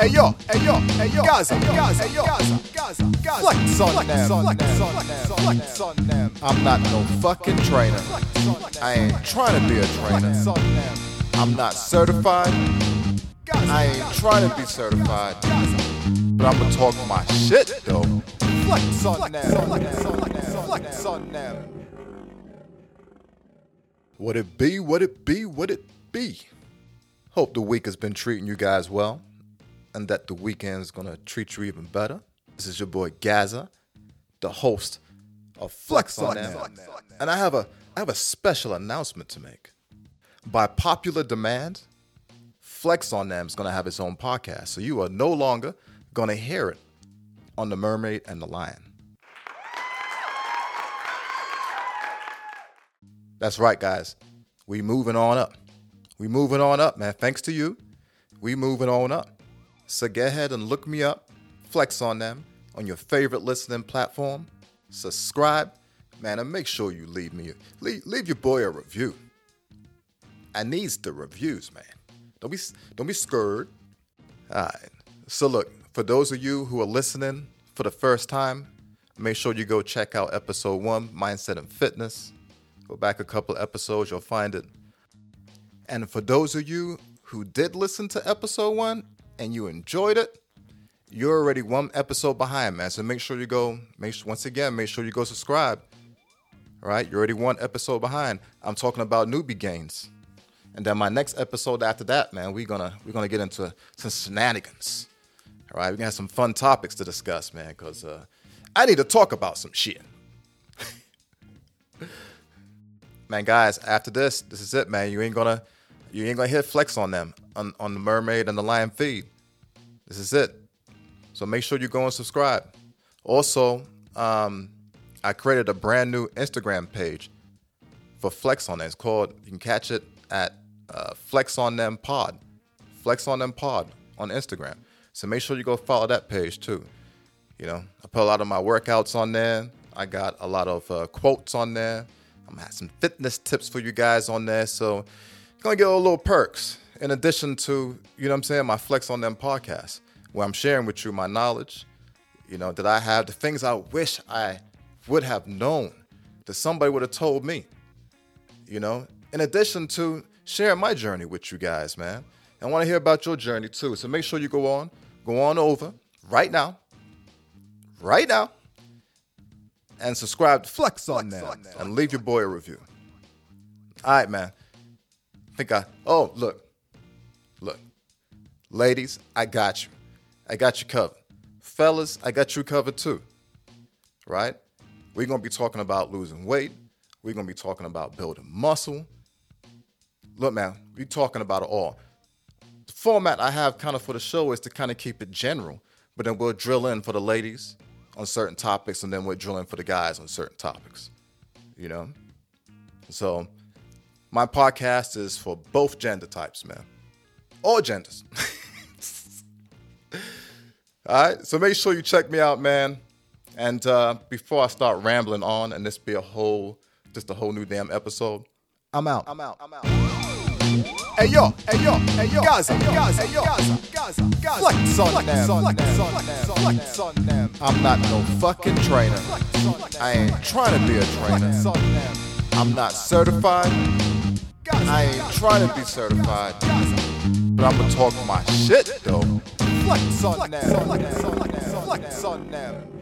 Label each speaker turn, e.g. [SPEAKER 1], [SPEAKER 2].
[SPEAKER 1] hey yo, hey yo, hey yo, Gazza, Gazza, hey yo, Gazza, Gazza, Gazza. Flex on them, flex on them, flex on them. I'm not no fucking trainer. I ain't trying to be a trainer. I'm not certified. I ain't trying to be certified. But I'm gonna talk my shit though. Flex on them, flex on them, flex on them. What it be, what it be, what it be. Hope the week has been treating you guys well and that the weekend is going to treat you even better. This is your boy Gazza, the host of Flex on Them. And I have a I have a special announcement to make. By popular demand, Flex on Them is going to have its own podcast. So you are no longer going to hear it on The Mermaid and the Lion. That's right, guys. We moving on up. We moving on up, man. Thanks to you, we moving on up. So go ahead and look me up, flex on them on your favorite listening platform. Subscribe, man, and make sure you leave me leave, leave your boy a review. I needs the reviews, man. Don't be don't be scared. All right. So look, for those of you who are listening for the first time, make sure you go check out episode one, Mindset and Fitness. Go back a couple episodes, you'll find it. And for those of you who did listen to episode one and you enjoyed it, you're already one episode behind, man. So make sure you go, make sure, once again, make sure you go subscribe. All right, you're already one episode behind. I'm talking about newbie gains. And then my next episode after that, man, we're gonna we're gonna get into some shenanigans. All right, we're gonna have some fun topics to discuss, man, because uh, I need to talk about some shit. man, guys, after this, this is it, man. You ain't gonna you ain't gonna hit flex on them on, on the mermaid and the lion feed. This is it. So make sure you go and subscribe. Also, um, I created a brand new Instagram page for Flex on them. It's called you can catch it at uh, Flex on them Pod. Flex on them Pod on Instagram. So make sure you go follow that page too. You know, I put a lot of my workouts on there. I got a lot of uh, quotes on there. I'm gonna have some fitness tips for you guys on there. So you're gonna get a little perks in addition to, you know what I'm saying, my Flex on Them podcast, where I'm sharing with you my knowledge, you know, that I have, the things I wish I would have known, that somebody would have told me, you know, in addition to sharing my journey with you guys, man. I want to hear about your journey too. So make sure you go on, go on over right now, right now, and subscribe to Flex on Them and leave your boy a review. All right, man. I think I, oh, look, look. Ladies, I got you. I got you covered. Fellas, I got you covered too. Right? We're going to be talking about losing weight. We're going to be talking about building muscle. Look, man, we're talking about it all. The format I have kind of for the show is to kind of keep it general, but then we'll drill in for the ladies on certain topics and then we'll drill in for the guys on certain topics. You know? So, my podcast is for both gender types, man. All genders. All right, so make sure you check me out, man. And uh, before I start rambling on, and this be a whole, just a whole new damn episode, I'm out. I'm out. I'm out. Hey yo, hey yo, hey yo, Gazza, Gazza, hey yo, Gazza, Gazza, Gazza. Flex on them, flex on them, flex on them. I'm not no fucking trainer. I ain't trying to be a trainer. I'm not certified. I ain't trying to be certified. But I'm gonna talk my shit though. Flex on them, flex on them, flex on them.